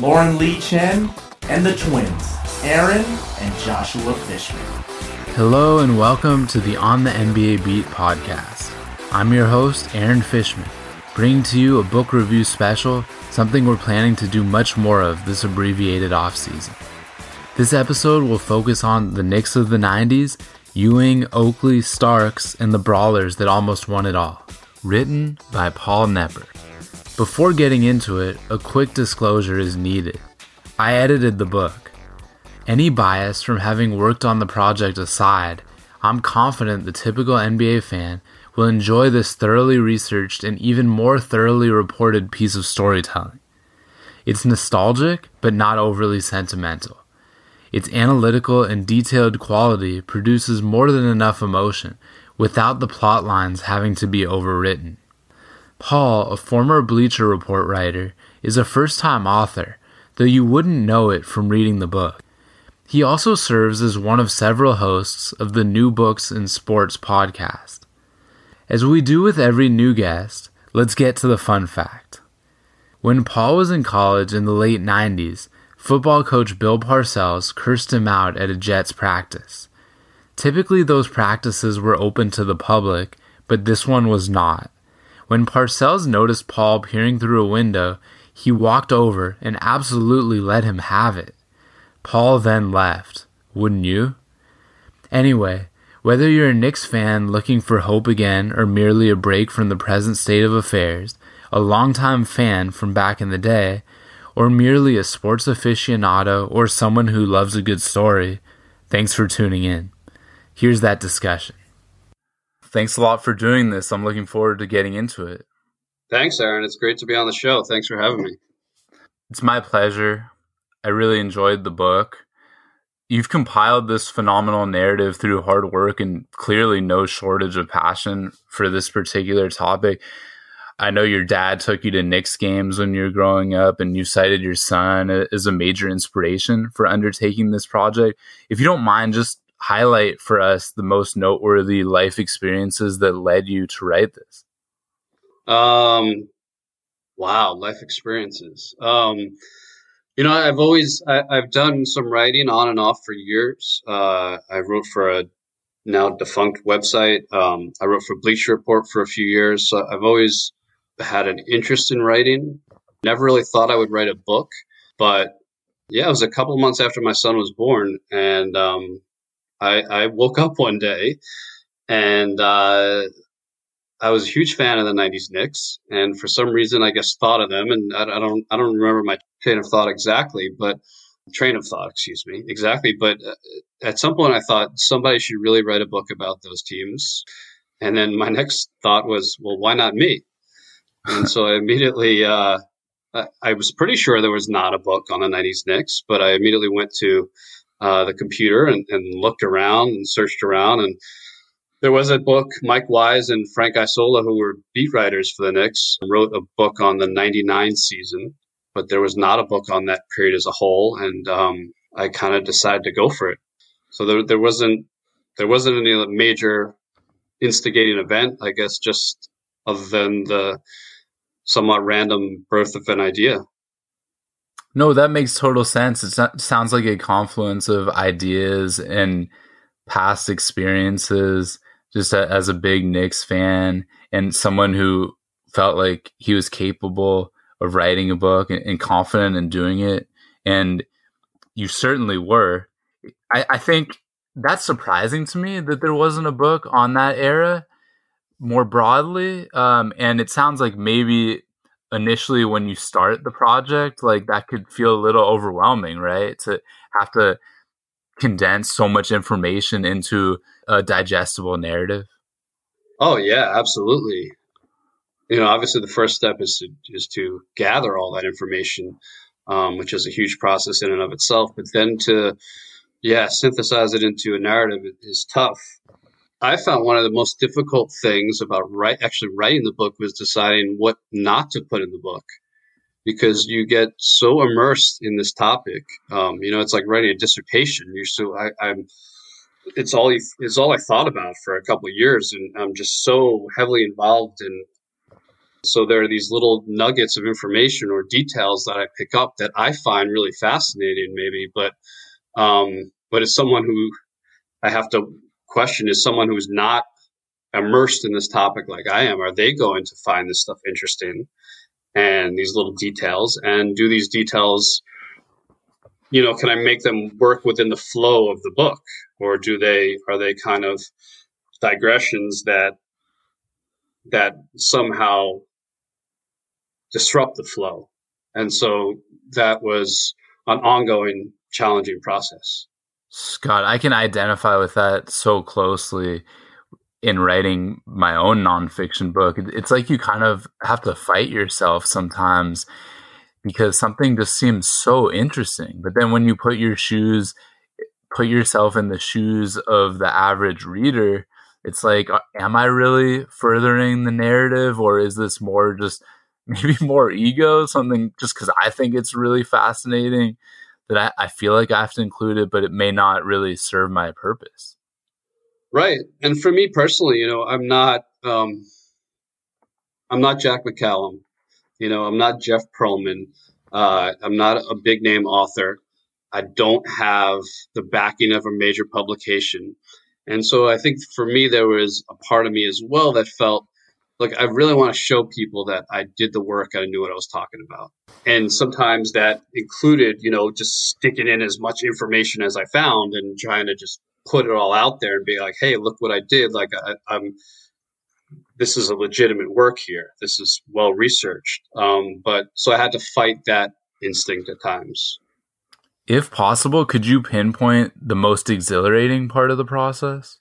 Lauren Lee Chen and the twins, Aaron and Joshua Fishman. Hello and welcome to the On the NBA Beat podcast. I'm your host, Aaron Fishman, bringing to you a book review special, something we're planning to do much more of this abbreviated offseason. This episode will focus on the Knicks of the 90s, Ewing, Oakley, Starks, and the brawlers that almost won it all. Written by Paul Knepper. Before getting into it, a quick disclosure is needed. I edited the book. Any bias from having worked on the project aside, I'm confident the typical NBA fan will enjoy this thoroughly researched and even more thoroughly reported piece of storytelling. It's nostalgic, but not overly sentimental. Its analytical and detailed quality produces more than enough emotion without the plot lines having to be overwritten. Paul, a former Bleacher Report writer, is a first time author, though you wouldn't know it from reading the book. He also serves as one of several hosts of the New Books in Sports podcast. As we do with every new guest, let's get to the fun fact. When Paul was in college in the late 90s, football coach Bill Parcells cursed him out at a Jets practice. Typically, those practices were open to the public, but this one was not. When Parcells noticed Paul peering through a window, he walked over and absolutely let him have it. Paul then left. Wouldn't you? Anyway, whether you're a Knicks fan looking for hope again or merely a break from the present state of affairs, a longtime fan from back in the day, or merely a sports aficionado or someone who loves a good story, thanks for tuning in. Here's that discussion. Thanks a lot for doing this. I'm looking forward to getting into it. Thanks, Aaron. It's great to be on the show. Thanks for having me. It's my pleasure. I really enjoyed the book. You've compiled this phenomenal narrative through hard work and clearly no shortage of passion for this particular topic. I know your dad took you to Knicks games when you were growing up, and you cited your son as a major inspiration for undertaking this project. If you don't mind, just highlight for us the most noteworthy life experiences that led you to write this? Um, wow, life experiences. Um, you know, I've always I, have done some writing on and off for years. Uh, I wrote for a now defunct website. Um, I wrote for Bleacher Report for a few years. So I've always had an interest in writing. Never really thought I would write a book, but yeah, it was a couple months after my son was born, and um, I, I woke up one day and uh, I was a huge fan of the '90s Knicks, and for some reason, I guess thought of them, and I, I don't I don't remember my train of thought exactly, but train of thought, excuse me, exactly. But uh, at some point, I thought somebody should really write a book about those teams, and then my next thought was, well, why not me? And so I immediately. Uh, I was pretty sure there was not a book on the '90s Knicks, but I immediately went to uh, the computer and, and, looked around and searched around. And there was a book, Mike Wise and Frank Isola, who were beat writers for the Knicks, wrote a book on the 99 season, but there was not a book on that period as a whole. And um, I kind of decided to go for it. So there, there wasn't there wasn't any major instigating event, I guess, just other than the somewhat random birth of an idea. No, that makes total sense. It sounds like a confluence of ideas and past experiences. Just a, as a big Knicks fan and someone who felt like he was capable of writing a book and, and confident in doing it, and you certainly were. I, I think that's surprising to me that there wasn't a book on that era more broadly. Um, and it sounds like maybe initially when you start the project, like that could feel a little overwhelming, right? To have to condense so much information into a digestible narrative. Oh yeah, absolutely. You know, obviously the first step is to is to gather all that information. um, which is a huge process in and of itself. But then to, yeah, synthesize it into a narrative is tough. I found one of the most difficult things about write, actually writing the book was deciding what not to put in the book because you get so immersed in this topic. Um, you know, it's like writing a dissertation. You're so I, am It's all it's all I thought about for a couple of years, and I'm just so heavily involved in. So there are these little nuggets of information or details that I pick up that I find really fascinating, maybe, but um, but as someone who I have to question is someone who's not immersed in this topic like I am, are they going to find this stuff interesting and these little details? And do these details, you know, can I make them work within the flow of the book? Or do they are they kind of digressions that that somehow disrupt the flow? And so that was an ongoing challenging process. Scott, I can identify with that so closely in writing my own nonfiction book. It's like you kind of have to fight yourself sometimes because something just seems so interesting. But then when you put your shoes, put yourself in the shoes of the average reader, it's like, uh, am I really furthering the narrative or is this more just maybe more ego, something just because I think it's really fascinating? That I, I feel like I have to include it, but it may not really serve my purpose. Right. And for me personally, you know, I'm not um I'm not Jack McCallum. You know, I'm not Jeff Pearlman. Uh, I'm not a big name author. I don't have the backing of a major publication. And so I think for me, there was a part of me as well that felt like I really want to show people that I did the work, I knew what I was talking about. And sometimes that included, you know, just sticking in as much information as I found and trying to just put it all out there and be like, hey, look what I did. Like I, am this is a legitimate work here. This is well researched. Um, but so I had to fight that instinct at times. If possible, could you pinpoint the most exhilarating part of the process?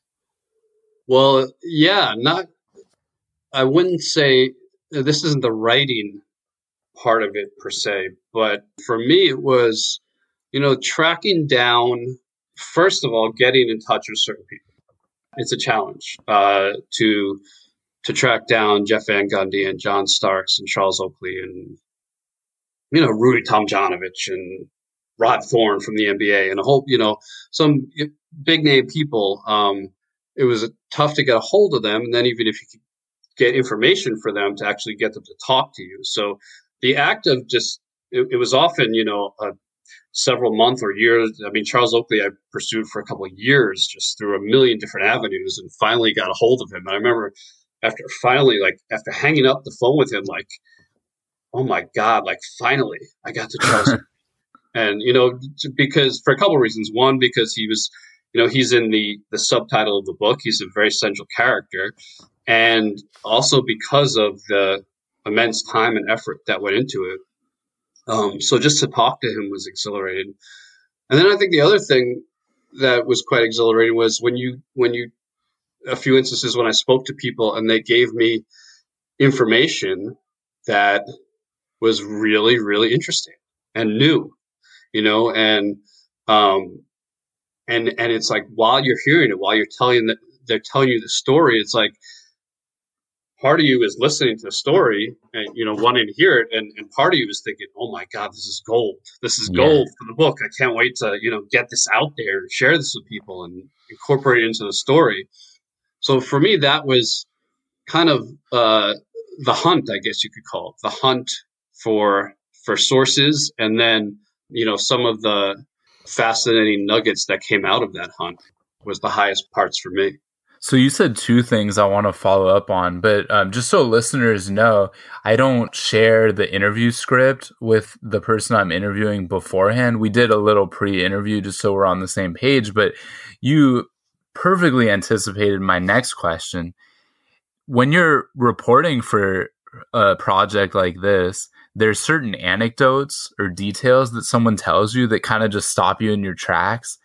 Well, yeah, not I wouldn't say this isn't the writing part of it per se, but for me, it was, you know, tracking down, first of all, getting in touch with certain people. It's a challenge uh, to to track down Jeff Van Gundy and John Starks and Charles Oakley and you know Rudy Tomjanovich and Rod Thorn from the NBA and a whole you know some big name people. Um, it was tough to get a hold of them, and then even if you could get information for them to actually get them to talk to you. So the act of just it, it was often you know a several month or years. I mean, Charles Oakley I pursued for a couple of years just through a million different avenues, and finally got a hold of him. And I remember after finally like after hanging up the phone with him, like oh my god, like finally I got to Charles. and you know because for a couple of reasons. One because he was you know he's in the the subtitle of the book he's a very central character and also because of the immense time and effort that went into it. Um, so just to talk to him was exhilarating. And then I think the other thing that was quite exhilarating was when you when you a few instances when I spoke to people and they gave me information that was really really interesting and new, you know, and um, and and it's like while you're hearing it, while you're telling that they're telling you the story, it's like part of you is listening to the story and you know wanting to hear it and, and part of you is thinking oh my god this is gold. This is gold yeah. for the book. I can't wait to you know get this out there and share this with people and incorporate it into the story. So for me that was kind of uh, the hunt i guess you could call it. The hunt for for sources and then you know some of the fascinating nuggets that came out of that hunt was the highest parts for me so you said two things I want to follow up on, but um, just so listeners know, I don't share the interview script with the person I'm interviewing beforehand. We did a little pre-interview just so we're on the same page, but you perfectly anticipated my next question. When you're reporting for a project like this, there's certain anecdotes or details that someone tells you that kind of just stop you in your tracks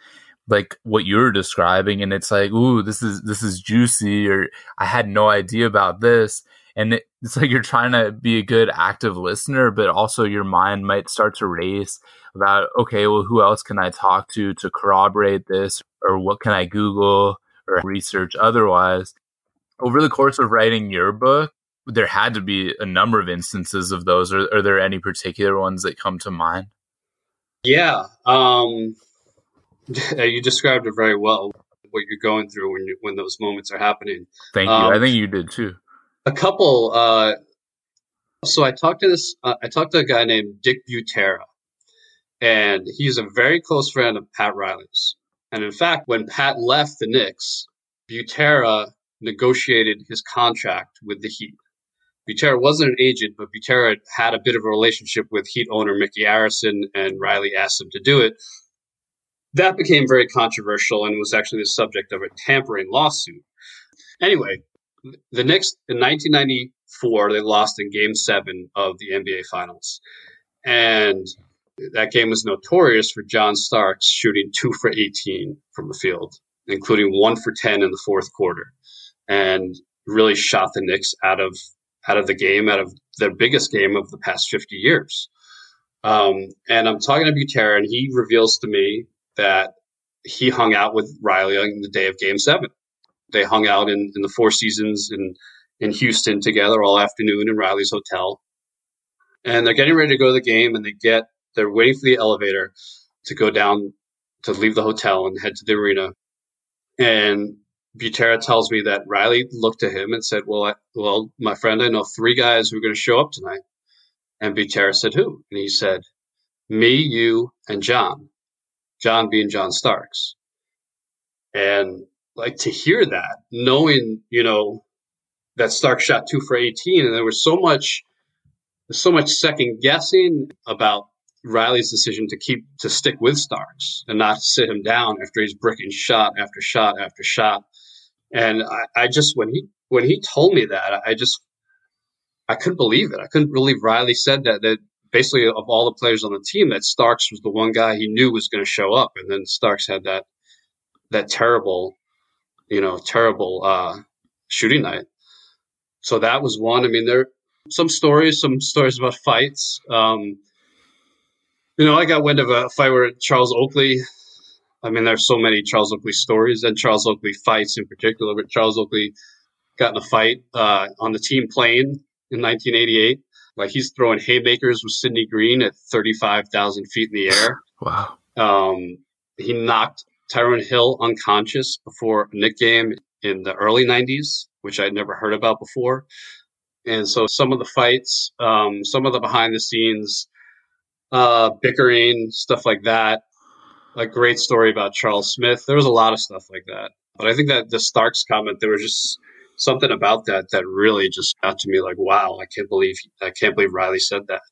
like what you're describing and it's like ooh this is this is juicy or i had no idea about this and it, it's like you're trying to be a good active listener, but also your mind might start to race about, okay, well, who else can I talk to to corroborate this, or what can I Google or research otherwise? Over the course of writing your book, there had to be a number of instances of those. Are, are there any particular ones that come to mind? Yeah, um, you described it very well. What you're going through when you, when those moments are happening. Thank you. Um, I think you did too. A couple. Uh, so I talked to this. Uh, I talked to a guy named Dick Butera, and he's a very close friend of Pat Riley's. And in fact, when Pat left the Knicks, Butera negotiated his contract with the Heat. Butera wasn't an agent, but Butera had a bit of a relationship with Heat owner Micky Arison, and Riley asked him to do it. That became very controversial and was actually the subject of a tampering lawsuit. Anyway, the Knicks in 1994 they lost in Game Seven of the NBA Finals, and that game was notorious for John Starks shooting two for 18 from the field, including one for 10 in the fourth quarter, and really shot the Knicks out of out of the game, out of their biggest game of the past 50 years. Um, and I'm talking to Butera, and he reveals to me that he hung out with Riley on the day of Game Seven. They hung out in, in the Four Seasons in in Houston together all afternoon in Riley's hotel, and they're getting ready to go to the game, and they get they're waiting for the elevator to go down to leave the hotel and head to the arena, and Butera tells me that Riley looked at him and said, "Well, I, well, my friend, I know three guys who are going to show up tonight." And Butera said, "Who?" And he said, "Me, you, and John. John being John Starks." And like to hear that, knowing you know that Stark shot two for eighteen, and there was so much, so much second guessing about Riley's decision to keep to stick with Starks and not sit him down after he's bricking shot after shot after shot and I, I just when he when he told me that, I just I couldn't believe it. I couldn't believe Riley said that. That basically of all the players on the team, that Starks was the one guy he knew was going to show up, and then Starks had that that terrible, you know, terrible uh, shooting night. So that was one. I mean, there some stories, some stories about fights. Um, you know, I got wind of a fight where Charles Oakley I mean, there's so many Charles Oakley stories and Charles Oakley fights in particular. But Charles Oakley got in a fight uh, on the team plane in 1988. Like he's throwing haymakers with Sidney Green at 35,000 feet in the air. Wow. Um, he knocked Tyrone Hill unconscious before a Knick game in the early 90s, which I'd never heard about before. And so some of the fights, um, some of the behind the scenes uh, bickering, stuff like that, a great story about Charles Smith. There was a lot of stuff like that. But I think that the Starks comment, there was just something about that that really just got to me like, wow, I can't believe I can't believe Riley said that.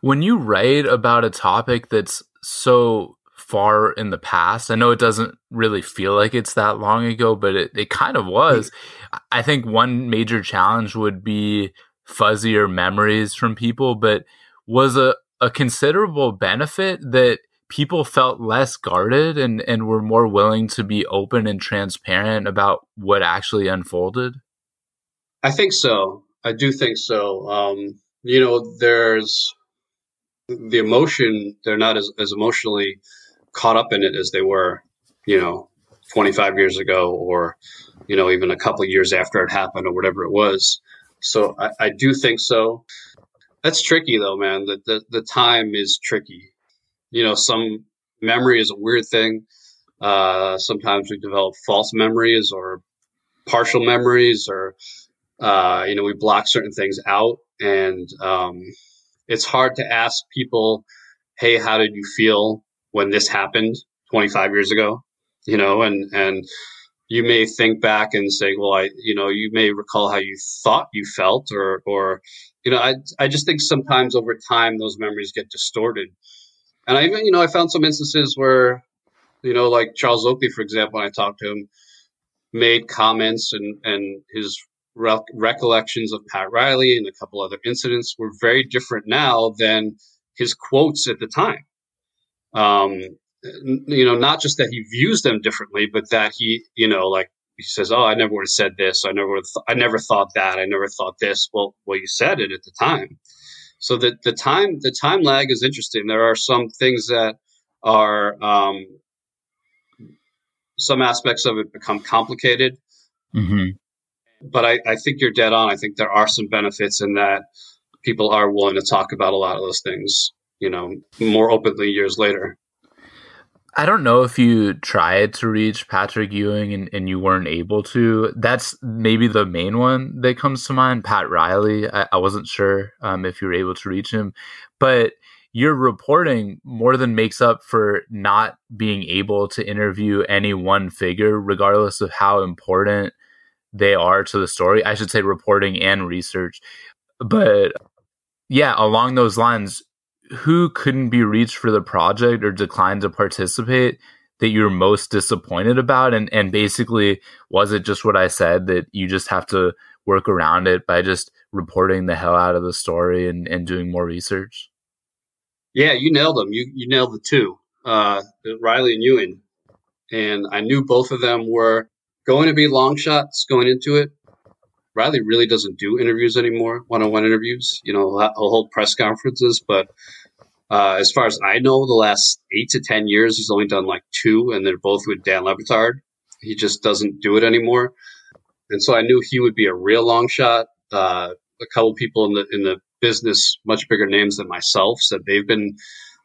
When you write about a topic that's so far in the past, I know it doesn't really feel like it's that long ago, but it, it kind of was. Mm-hmm. I think one major challenge would be fuzzier memories from people, but was a, a considerable benefit that people felt less guarded and, and were more willing to be open and transparent about what actually unfolded? I think so. I do think so. Um, you know, there's the emotion, they're not as, as emotionally caught up in it as they were, you know, 25 years ago or, you know, even a couple years after it happened or whatever it was. So I, I do think so. That's tricky though, man. The, the, the time is tricky you know, some memory is a weird thing. Uh, sometimes we develop false memories or partial memories, or uh, you know, we block certain things out, and um, it's hard to ask people, "Hey, how did you feel when this happened 25 years ago?" You know, and and you may think back and say, "Well, I," you know, you may recall how you thought you felt, or or you know, I I just think sometimes over time those memories get distorted and I even, you know, I found some instances where, you know, like Charles Oakley, for example, when I talked to him, made comments and, and his re- recollections of Pat Riley and a couple other incidents were very different now than his quotes at the time. Um, you know, not just that he views them differently, but that he, you know, like he says, "Oh, I never would have said this. I never, th- I never thought that. I never thought this." Well, well, you said it at the time. So the the time the time lag is interesting. There are some things that are um, some aspects of it become complicated. Mm-hmm. But I, I think you're dead on. I think there are some benefits in that people are willing to talk about a lot of those things, you know, more openly years later. I don't know if you tried to reach Patrick Ewing and, and you weren't able to. That's maybe the main one that comes to mind. Pat Riley. I, I wasn't sure um, if you were able to reach him, but your reporting more than makes up for not being able to interview any one figure, regardless of how important they are to the story. I should say reporting and research. But yeah, along those lines, who couldn't be reached for the project or declined to participate that you're most disappointed about and and basically was it just what I said that you just have to work around it by just reporting the hell out of the story and, and doing more research? Yeah, you nailed them. You you nailed the two, uh, Riley and Ewing, and I knew both of them were going to be long shots going into it. Riley really doesn't do interviews anymore, one-on-one interviews. You know, he'll hold press conferences, but uh, as far as I know, the last eight to ten years, he's only done like two, and they're both with Dan Le He just doesn't do it anymore, and so I knew he would be a real long shot. Uh, a couple people in the in the business, much bigger names than myself, said they've been.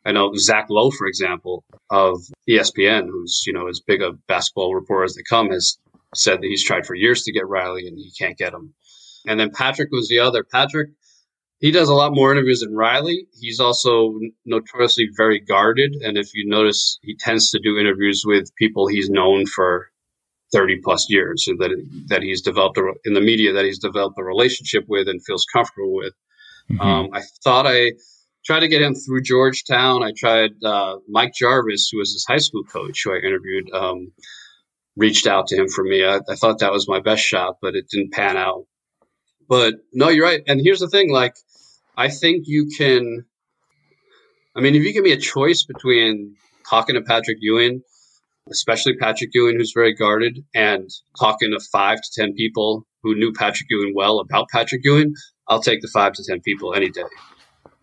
I know Zach Lowe, for example, of ESPN, who's you know as big a basketball reporter as they come, has said that he's tried for years to get Riley and he can't get him. And then Patrick was the other. Patrick, he does a lot more interviews than Riley. He's also notoriously very guarded. And if you notice, he tends to do interviews with people he's known for 30 plus years so that, that he's developed a, in the media that he's developed a relationship with and feels comfortable with. Mm-hmm. Um, I thought I tried to get him through Georgetown. I tried uh, Mike Jarvis, who was his high school coach, who I interviewed. Um, reached out to him for me. I, I thought that was my best shot, but it didn't pan out. But no, you're right. And here's the thing: like, I think you can. I mean, if you give me a choice between talking to Patrick Ewing, especially Patrick Ewing, who's very guarded, and talking to five to ten people who knew Patrick Ewing well about Patrick Ewing, I'll take the five to ten people any day.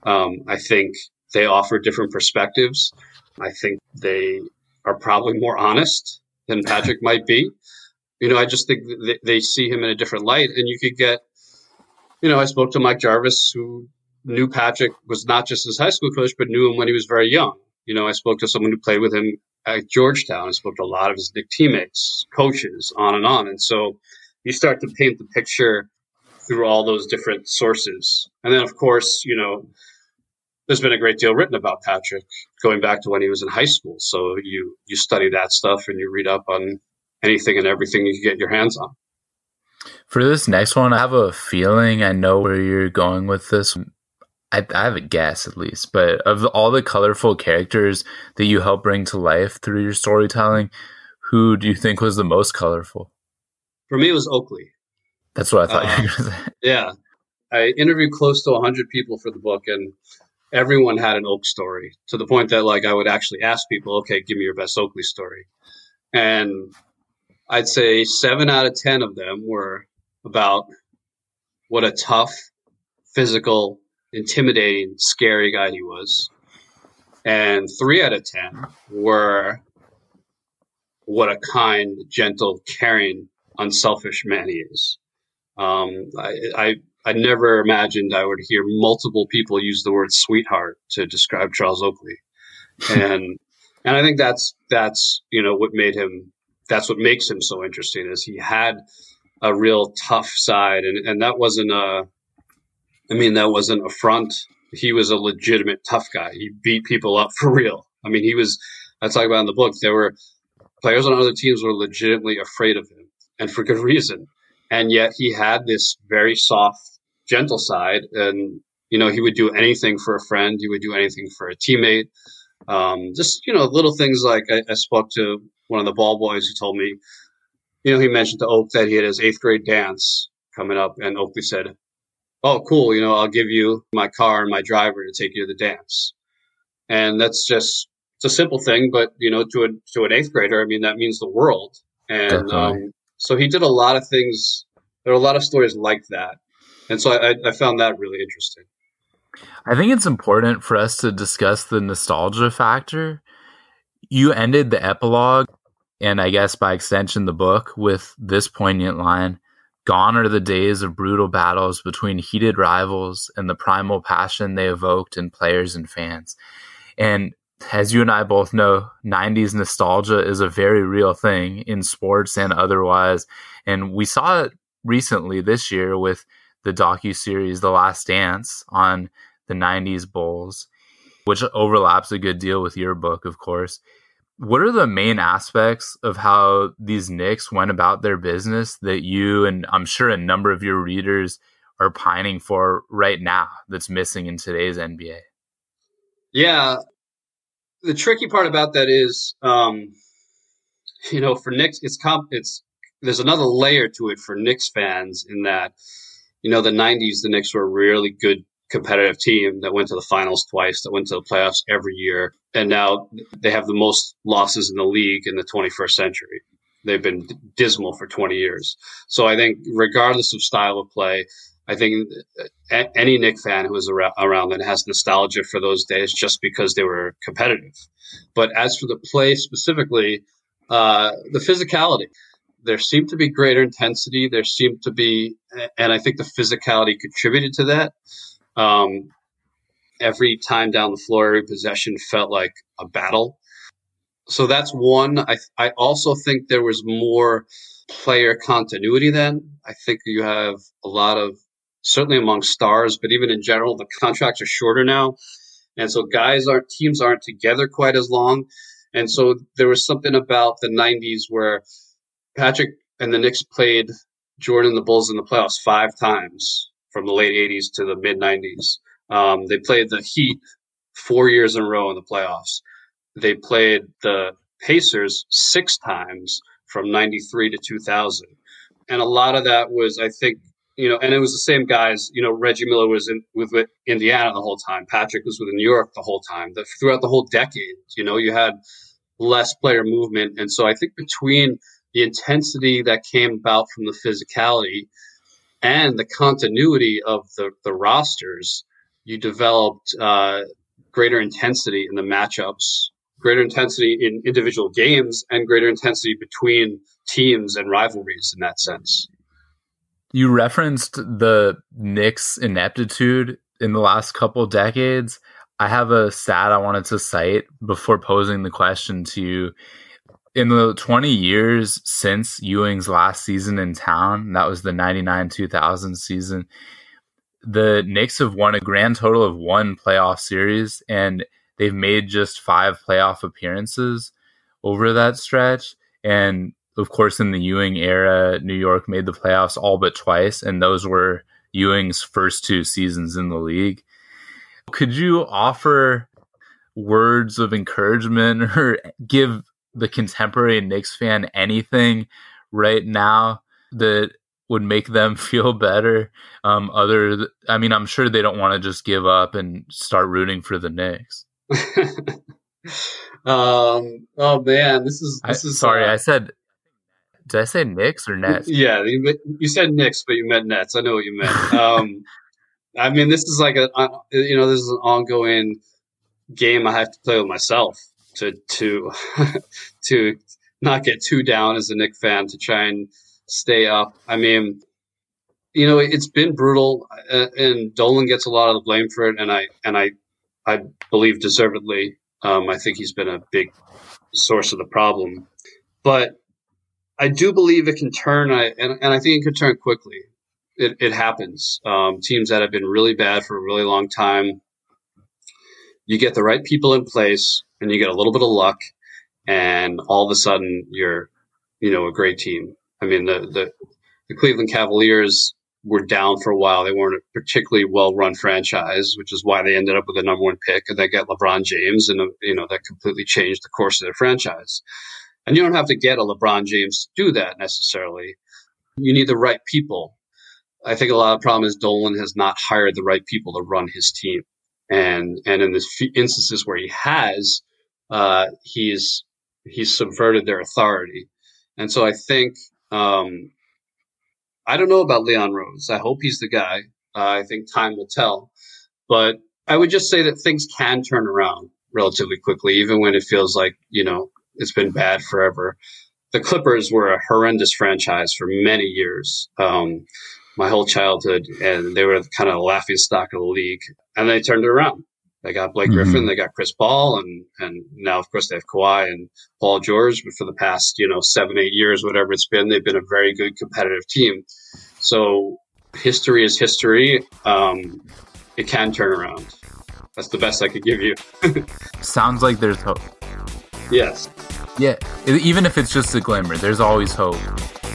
Um, I think they offer different perspectives. I think they are probably more honest than Patrick might be. You know, I just think they see him in a different light, and you could get. You know, I spoke to Mike Jarvis, who knew Patrick was not just his high school coach, but knew him when he was very young. You know, I spoke to someone who played with him at Georgetown. I spoke to a lot of his teammates, coaches, on and on. And so you start to paint the picture through all those different sources. And then, of course, you know, there's been a great deal written about Patrick going back to when he was in high school. So you you study that stuff and you read up on anything and everything you can get your hands on. For this next one, I have a feeling I know where you're going with this. I, I have a guess at least, but of all the colorful characters that you help bring to life through your storytelling, who do you think was the most colorful? For me, it was Oakley. That's what I thought uh, you were going to say. Yeah. I interviewed close to 100 people for the book, and everyone had an Oak story to the point that like I would actually ask people, okay, give me your best Oakley story. And I'd say seven out of 10 of them were about what a tough, physical, intimidating, scary guy he was. And three out of 10 were what a kind, gentle, caring, unselfish man he is. Um, I, I I never imagined I would hear multiple people use the word sweetheart to describe Charles Oakley. and and I think that's that's you know what made him that's what makes him so interesting is he had a real tough side and, and that wasn't a I mean that wasn't a front. He was a legitimate tough guy. He beat people up for real. I mean he was I talk about in the book, there were players on other teams were legitimately afraid of him and for good reason. And yet he had this very soft gentle side. And, you know, he would do anything for a friend. He would do anything for a teammate. Um, just, you know, little things like I, I, spoke to one of the ball boys who told me, you know, he mentioned to Oak that he had his eighth grade dance coming up. And Oakley said, Oh, cool. You know, I'll give you my car and my driver to take you to the dance. And that's just, it's a simple thing, but you know, to a, to an eighth grader, I mean, that means the world. And, um, So he did a lot of things. There are a lot of stories like that, and so I, I found that really interesting. I think it's important for us to discuss the nostalgia factor. You ended the epilogue, and I guess by extension the book, with this poignant line Gone are the days of brutal battles between heated rivals and the primal passion they evoked in players and fans. And as you and I both know, 90s nostalgia is a very real thing in sports and otherwise. And we saw it recently this year with the docu series The Last Dance on the 90s Bulls, which overlaps a good deal with your book, of course. What are the main aspects of how these Knicks went about their business that you and I'm sure a number of your readers are pining for right now that's missing in today's NBA? Yeah, the tricky part about that is, um, you know, for Knicks, it's comp, it's there's another layer to it for Knicks fans in that, you know, the '90s, the Knicks were a really good competitive team that went to the finals twice, that went to the playoffs every year, and now they have the most losses in the league in the 21st century. They've been dismal for 20 years. So I think, regardless of style of play, I think any Knick fan who is around that has nostalgia for those days just because they were competitive. But as for the play specifically, uh, the physicality, there seemed to be greater intensity. There seemed to be, and I think the physicality contributed to that. Um, every time down the floor, every possession felt like a battle. So that's one. I, I also think there was more player continuity then. I think you have a lot of certainly among stars, but even in general, the contracts are shorter now. And so guys aren't, teams aren't together quite as long. And so there was something about the 90s where Patrick and the Knicks played Jordan the Bulls in the playoffs five times from the late 80s to the mid 90s. Um, they played the Heat four years in a row in the playoffs. They played the Pacers six times from 93 to 2000. And a lot of that was, I think, you know, and it was the same guys. You know, Reggie Miller was in with, with Indiana the whole time. Patrick was with New York the whole time. The, throughout the whole decade, you know, you had less player movement, and so I think between the intensity that came about from the physicality and the continuity of the the rosters, you developed uh, greater intensity in the matchups, greater intensity in individual games, and greater intensity between teams and rivalries in that sense. You referenced the Knicks' ineptitude in the last couple decades. I have a stat I wanted to cite before posing the question to you. In the 20 years since Ewing's last season in town, that was the 99 2000 season, the Knicks have won a grand total of one playoff series and they've made just five playoff appearances over that stretch. And of course, in the Ewing era, New York made the playoffs all but twice, and those were Ewing's first two seasons in the league. Could you offer words of encouragement or give the contemporary Knicks fan anything right now that would make them feel better? Um, other, th- I mean, I'm sure they don't want to just give up and start rooting for the Knicks. um, oh man, this is this I, is sorry. Uh, I said did I say Knicks or Nets? Yeah, you, you said Knicks, but you meant Nets. I know what you meant. Um, I mean, this is like a you know this is an ongoing game I have to play with myself to to to not get too down as a Knick fan to try and stay up. I mean, you know, it's been brutal, uh, and Dolan gets a lot of the blame for it, and I and I I believe deservedly. Um, I think he's been a big source of the problem, but I do believe it can turn, and, and I think it can turn quickly. It, it happens. Um, teams that have been really bad for a really long time, you get the right people in place, and you get a little bit of luck, and all of a sudden you're, you know, a great team. I mean, the the, the Cleveland Cavaliers were down for a while. They weren't a particularly well run franchise, which is why they ended up with the number one pick, and they got LeBron James, and you know that completely changed the course of their franchise. And you don't have to get a LeBron James to do that necessarily. You need the right people. I think a lot of the problem is Dolan has not hired the right people to run his team. And, and in the instances where he has, uh, he's, he's subverted their authority. And so I think Um, I don't know about Leon Rose. I hope he's the guy. Uh, I think time will tell. But I would just say that things can turn around relatively quickly, even when it feels like, you know, it's been bad forever. The Clippers were a horrendous franchise for many years, um, my whole childhood, and they were kind of the laughing stock of the league. And they turned it around. They got Blake mm-hmm. Griffin, they got Chris Paul, and and now of course they have Kawhi and Paul George. But for the past you know seven eight years, whatever it's been, they've been a very good competitive team. So history is history. Um, it can turn around. That's the best I could give you. Sounds like there's hope. Yes. Yeah, even if it's just a glimmer, there's always hope.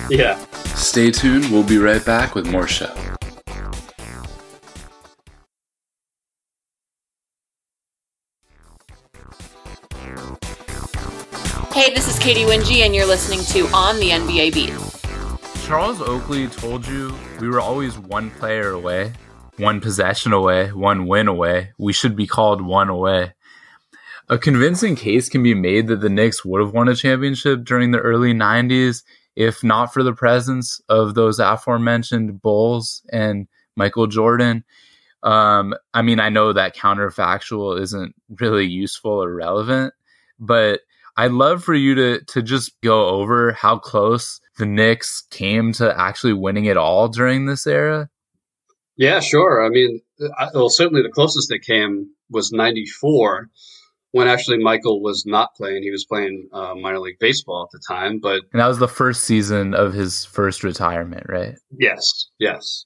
Yeah. Stay tuned. We'll be right back with more show. Hey, this is Katie Wingy, and you're listening to On the NBA Beat. Charles Oakley told you we were always one player away, one possession away, one win away. We should be called one away. A convincing case can be made that the Knicks would have won a championship during the early 90s if not for the presence of those aforementioned Bulls and Michael Jordan. Um, I mean, I know that counterfactual isn't really useful or relevant, but I'd love for you to to just go over how close the Knicks came to actually winning it all during this era. Yeah, sure. I mean, well, certainly the closest they came was '94, when actually Michael was not playing. He was playing uh, minor league baseball at the time, but and that was the first season of his first retirement, right? Yes, yes.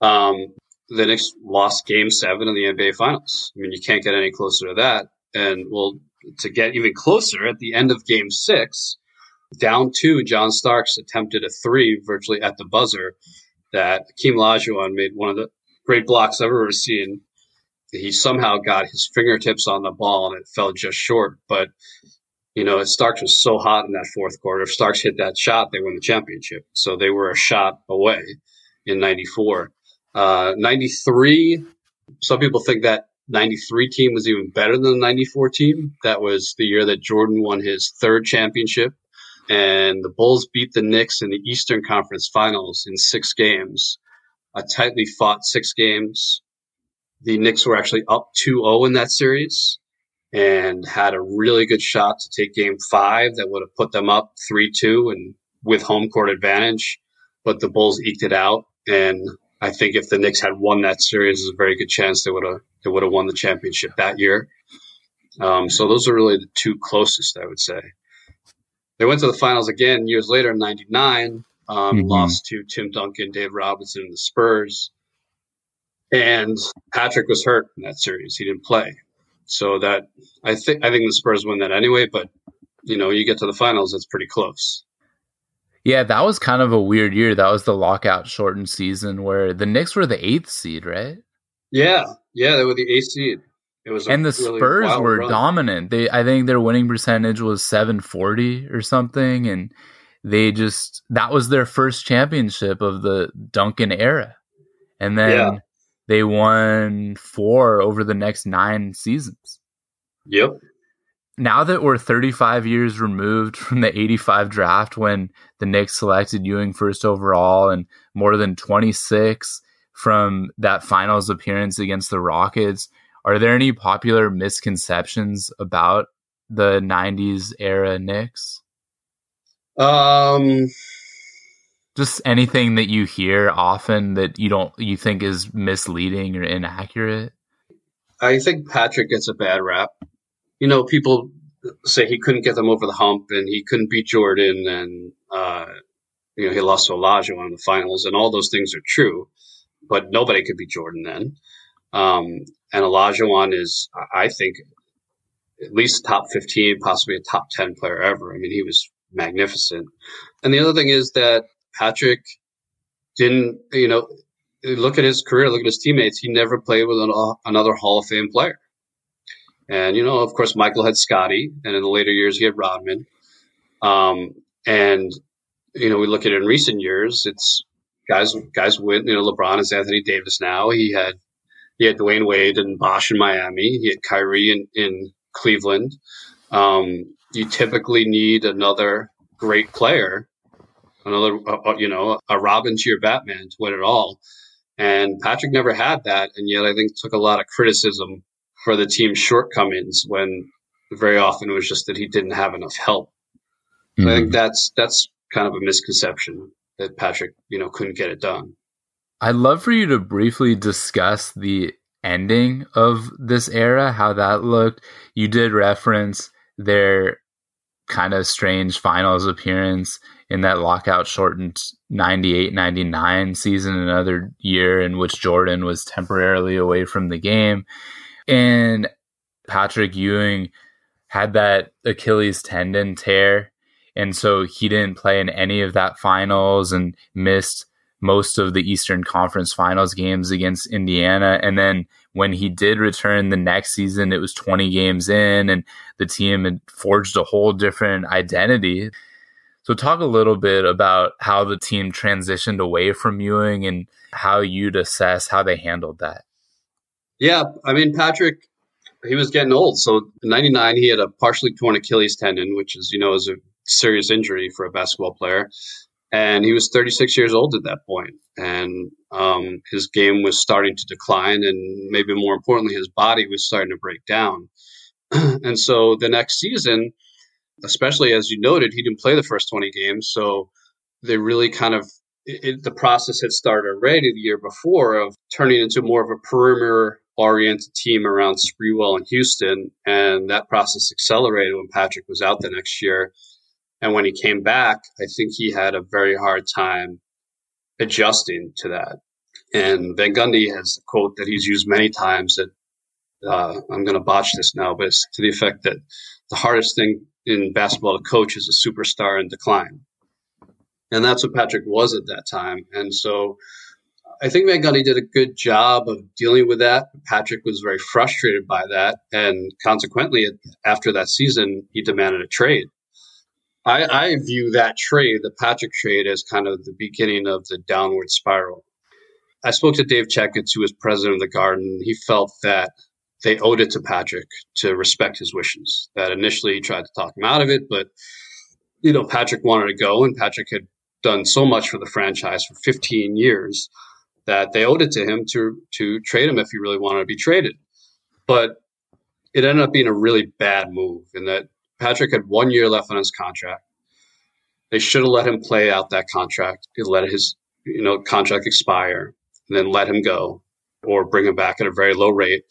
Um, the Knicks lost Game Seven in the NBA Finals. I mean, you can't get any closer to that. And well, to get even closer, at the end of game six, down two, John Starks attempted a three virtually at the buzzer that Hakeem Olajuwon made one of the great blocks I've ever seen. He somehow got his fingertips on the ball and it fell just short. But, you know, Starks was so hot in that fourth quarter. If Starks hit that shot, they win the championship. So they were a shot away in 94. Uh, 93, some people think that 93 team was even better than the 94 team. That was the year that Jordan won his third championship. And the Bulls beat the Knicks in the Eastern Conference Finals in six games, a tightly fought six games. The Knicks were actually up 2 0 in that series and had a really good shot to take game five that would have put them up 3 2 and with home court advantage. But the Bulls eked it out. And I think if the Knicks had won that series, there's a very good chance they would have they would have won the championship that year. Um, so those are really the two closest, I would say. They went to the finals again years later in '99, um, mm-hmm. lost to Tim Duncan, Dave Robinson, and the Spurs. And Patrick was hurt in that series; he didn't play. So that I think I think the Spurs win that anyway. But you know, you get to the finals, it's pretty close. Yeah, that was kind of a weird year. That was the lockout shortened season where the Knicks were the eighth seed, right? Yeah, yeah, they were the eighth seed. It was and the really Spurs were run. dominant. They, I think their winning percentage was seven forty or something, and they just that was their first championship of the Duncan era, and then yeah. they won four over the next nine seasons. Yep now that we're 35 years removed from the 85 draft when the Knicks selected Ewing first overall and more than 26 from that finals appearance against the Rockets, are there any popular misconceptions about the 90s era Knicks? Um just anything that you hear often that you don't you think is misleading or inaccurate? I think Patrick gets a bad rap you know, people say he couldn't get them over the hump and he couldn't beat Jordan and, uh, you know, he lost to Olajuwon in the finals and all those things are true, but nobody could beat Jordan then. Um, and Olajuwon is, I think, at least top 15, possibly a top 10 player ever. I mean, he was magnificent. And the other thing is that Patrick didn't, you know, look at his career, look at his teammates. He never played with an, another Hall of Fame player. And, you know, of course, Michael had Scottie, and in the later years, he had Rodman. Um, and, you know, we look at it in recent years, it's guys, guys win, you know, LeBron is Anthony Davis now. He had, he had Dwyane Wade and Bosh in Miami. He had Kyrie in, in Cleveland. Um, you typically need another great player another, uh, uh, you know, a Robin to your Batman to win it all. And Patrick never had that, and yet I think took a lot of criticism for the team's shortcomings when very often it was just that he didn't have enough help. Mm-hmm. I think mm-hmm. that's that's kind of a misconception that Patrick, you know, couldn't get it done. I'd love for you to briefly discuss the ending of this era, how that looked. You did reference their kind of strange finals appearance in that lockout shortened 98 99 season, another year in which Jordan was temporarily away from the game. And Patrick Ewing had that Achilles tendon tear. And so he didn't play in any of that finals and missed most of the Eastern Conference finals games against Indiana. And then when he did return the next season, it was 20 games in, and the team had forged a whole different identity. So, talk a little bit about how the team transitioned away from Ewing and how you'd assess how they handled that. Yeah, I mean, Patrick, he was getting old. So, in 99, he had a partially torn Achilles tendon, which is, you know, is a serious injury for a basketball player and he was 36 years old at that point. and um, his game was starting to decline and maybe more importantly his body was starting to break down and so the next season especially as you noted he didn't play the first 20 games so they really kind of it, the process had started already the year before of turning into more of a perimeter oriented team around Sprewell and Houston and that process accelerated when Patrick was out the next year and when he came back, I think he had a very hard time adjusting to that. And Van Gundy has a quote that he's used many times that uh, I'm going to botch this now, but it's to the effect that the hardest thing in basketball to coach is a superstar in decline. And that's what Patrick was at that time. And so I think Gundy did a good job of dealing with that. Patrick was very frustrated by that. And consequently, after that season, he demanded a trade. I, I view that trade, the Patrick trade, as kind of the beginning of the downward spiral. I spoke to Dave Checketts, who was president of the Garden. He felt that they owed it to Patrick to respect his wishes. That initially he tried to talk him out of it, but you know Patrick wanted to go, and Patrick had done so much for the franchise for 15 years that they owed it to him to to trade him if he really wanted to be traded. But it ended up being a really bad move in that Patrick had one year left on his contract. They should have let him play out that contract. Let his you know contract expire, and then let him go, or bring him back at a very low rate.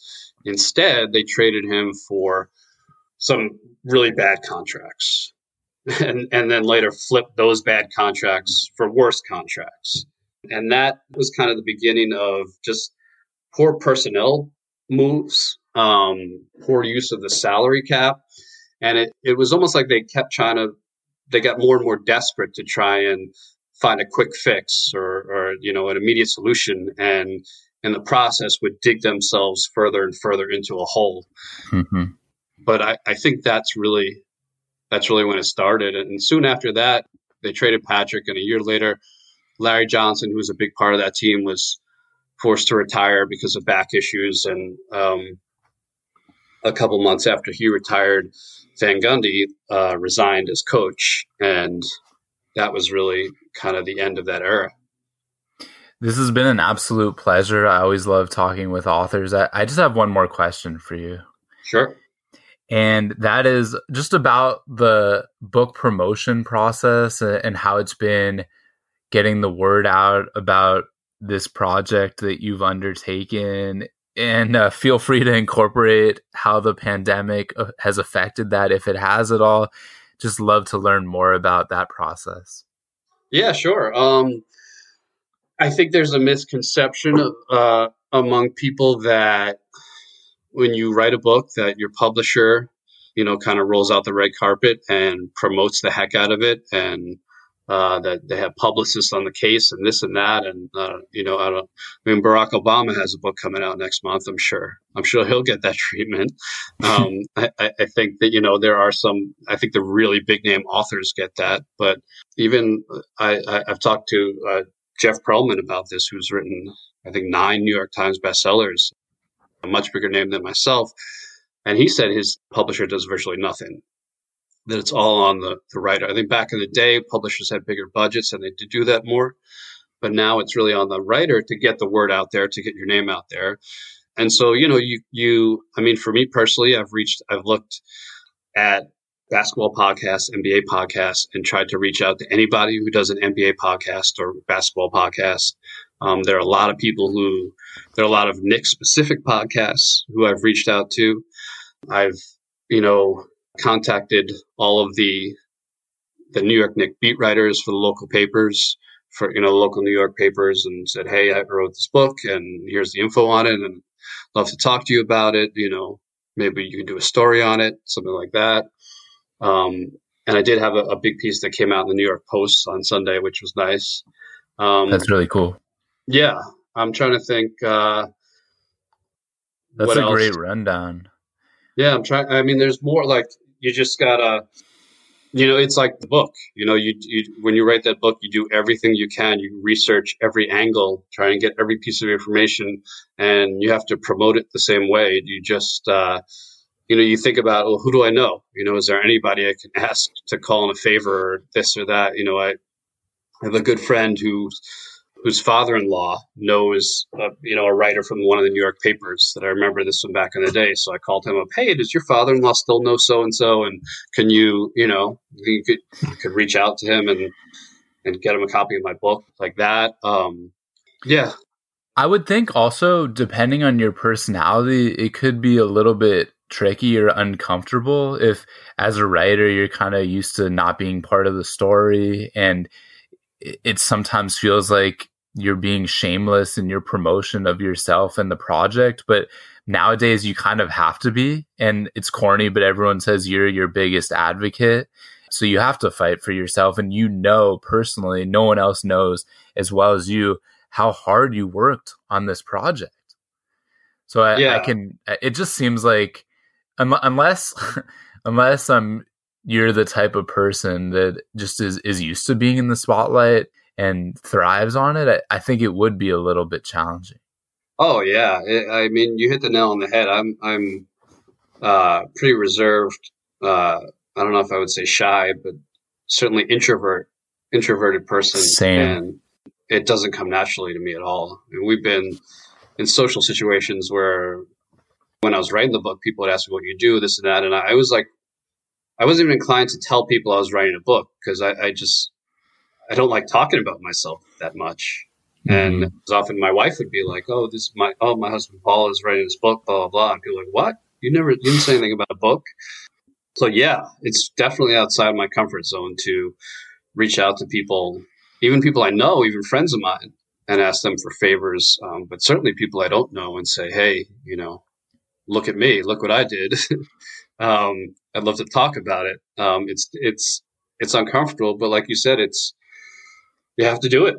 Instead, they traded him for some really bad contracts, and and then later flipped those bad contracts for worse contracts. And that was kind of the beginning of just poor personnel moves, um, poor use of the salary cap, and it, it was almost like they kept trying to, they got more and more desperate to try and find a quick fix or, or you know, an immediate solution. And in the process would dig themselves further and further into a hole. Mm-hmm. But I, I think that's really, that's really when it started. And soon after that, they traded Patrick. And a year later, Larry Johnson, who was a big part of that team, was forced to retire because of back issues. And um, a couple months after he retired, Van Gundy uh, resigned as coach, and that was really kind of the end of that era. This has been an absolute pleasure. I always love talking with authors. I, I just have one more question for you. Sure. And that is just about the book promotion process and how it's been getting the word out about this project that you've undertaken. And uh, feel free to incorporate how the pandemic uh, has affected that if it has at all. Just love to learn more about that process. Yeah sure. Um, i think there's a misconception uh, among people that when you write a book that your publisher you know kind of rolls out the red carpet and promotes the heck out of it and uh, that they have publicists on the case and this and that. And, uh, you know, I, don't, I mean, Barack Obama has a book coming out next month, I'm sure. I'm sure he'll get that treatment. Um, I, I, think that, you know, there are some, I think the really big name authors get that. But even I, I, have talked to uh, Jeff Pearlman about this, who's written, I think, nine New York Times bestsellers, a much bigger name than myself. And he said his publisher does virtually nothing. That it's all on the, the writer. I think back in the day, publishers had bigger budgets and they did do that more. But now it's really on the writer to get the word out there, to get your name out there. And so, you know, you, you, I mean, for me personally, I've reached, I've looked at basketball podcasts, NBA podcasts, and tried to reach out to anybody who does an NBA podcast or basketball podcast. Um, there are a lot of people who, there are a lot of Knicks specific podcasts who I've reached out to. I've, you know, contacted all of the the New York Knick beat writers for the local papers, for you know, the local New York papers, and said, "Hey, I wrote this book, and here's the info on it, and love to talk to you about it. You know, maybe you can do a story on it, something like that." Um, and I did have a, a, big piece that came out in the New York Post on Sunday, which was nice. Um, That's really cool. Yeah, I'm trying to think. Uh, That's a else? great rundown. Yeah, I'm trying. I mean, there's more like you just gotta you know it's like the book you know you, you when you write that book you do everything you can you research every angle try and get every piece of information and you have to promote it the same way. You just uh, you know you think about well who do i know? You know is there anybody i can ask to call in a favor or this or that? You know i have a good friend who whose father-in-law knows, uh, you know, a writer from one of the New York papers that I remember this one back in the day. So I called him up. Hey, does your father-in-law still know so and so? And can you, you know, you could you could reach out to him and and get him a copy of my book like that. Um, yeah. I would think also, depending on your personality, it could be a little bit tricky or uncomfortable if, as a writer, you're kind of used to not being part of the story and it sometimes feels like you're being shameless in your promotion of yourself and the project, but nowadays you kind of have to be. And it's corny, but everyone says you're your biggest advocate. So you have to fight for yourself. And you know personally, no one else knows as well as you how hard you worked on this project. So I, yeah. I can, it just seems like, unless, unless I'm, you're the type of person that just is, is used to being in the spotlight and thrives on it, I, I think it would be a little bit challenging. Oh yeah, I mean you hit the nail on the head. I'm I'm uh, pretty reserved. Uh, I don't know if I would say shy, but certainly introvert, introverted person. Same. And it doesn't come naturally to me at all. I mean, we've been in social situations where when I was writing the book, people would ask me what you do, this and that, and I was like, I wasn't even inclined to tell people I was writing a book because I, I just I don't like talking about myself that much. Mm-hmm. And often my wife would be like, "Oh, this is my oh my husband Paul is writing this book, blah blah blah." And people like, "What? You never you didn't say anything about a book?" So yeah, it's definitely outside my comfort zone to reach out to people, even people I know, even friends of mine, and ask them for favors. Um, but certainly people I don't know and say, "Hey, you know, look at me, look what I did." um, I'd love to talk about it. Um, it's it's it's uncomfortable, but like you said, it's you have to do it.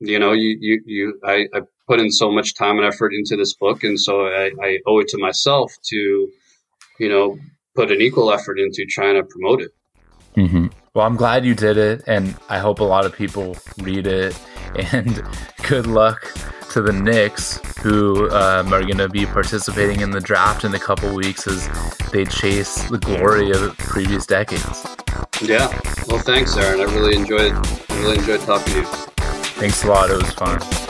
You know, you, you, you, I, I put in so much time and effort into this book. And so I, I owe it to myself to, you know, put an equal effort into trying to promote it. Mm-hmm. Well, I'm glad you did it. And I hope a lot of people read it. And good luck to the Knicks, who um, are going to be participating in the draft in a couple weeks as they chase the glory of previous decades. Yeah. Well, thanks, Aaron. I really enjoyed. I really enjoyed talking to you. Thanks a lot. It was fun.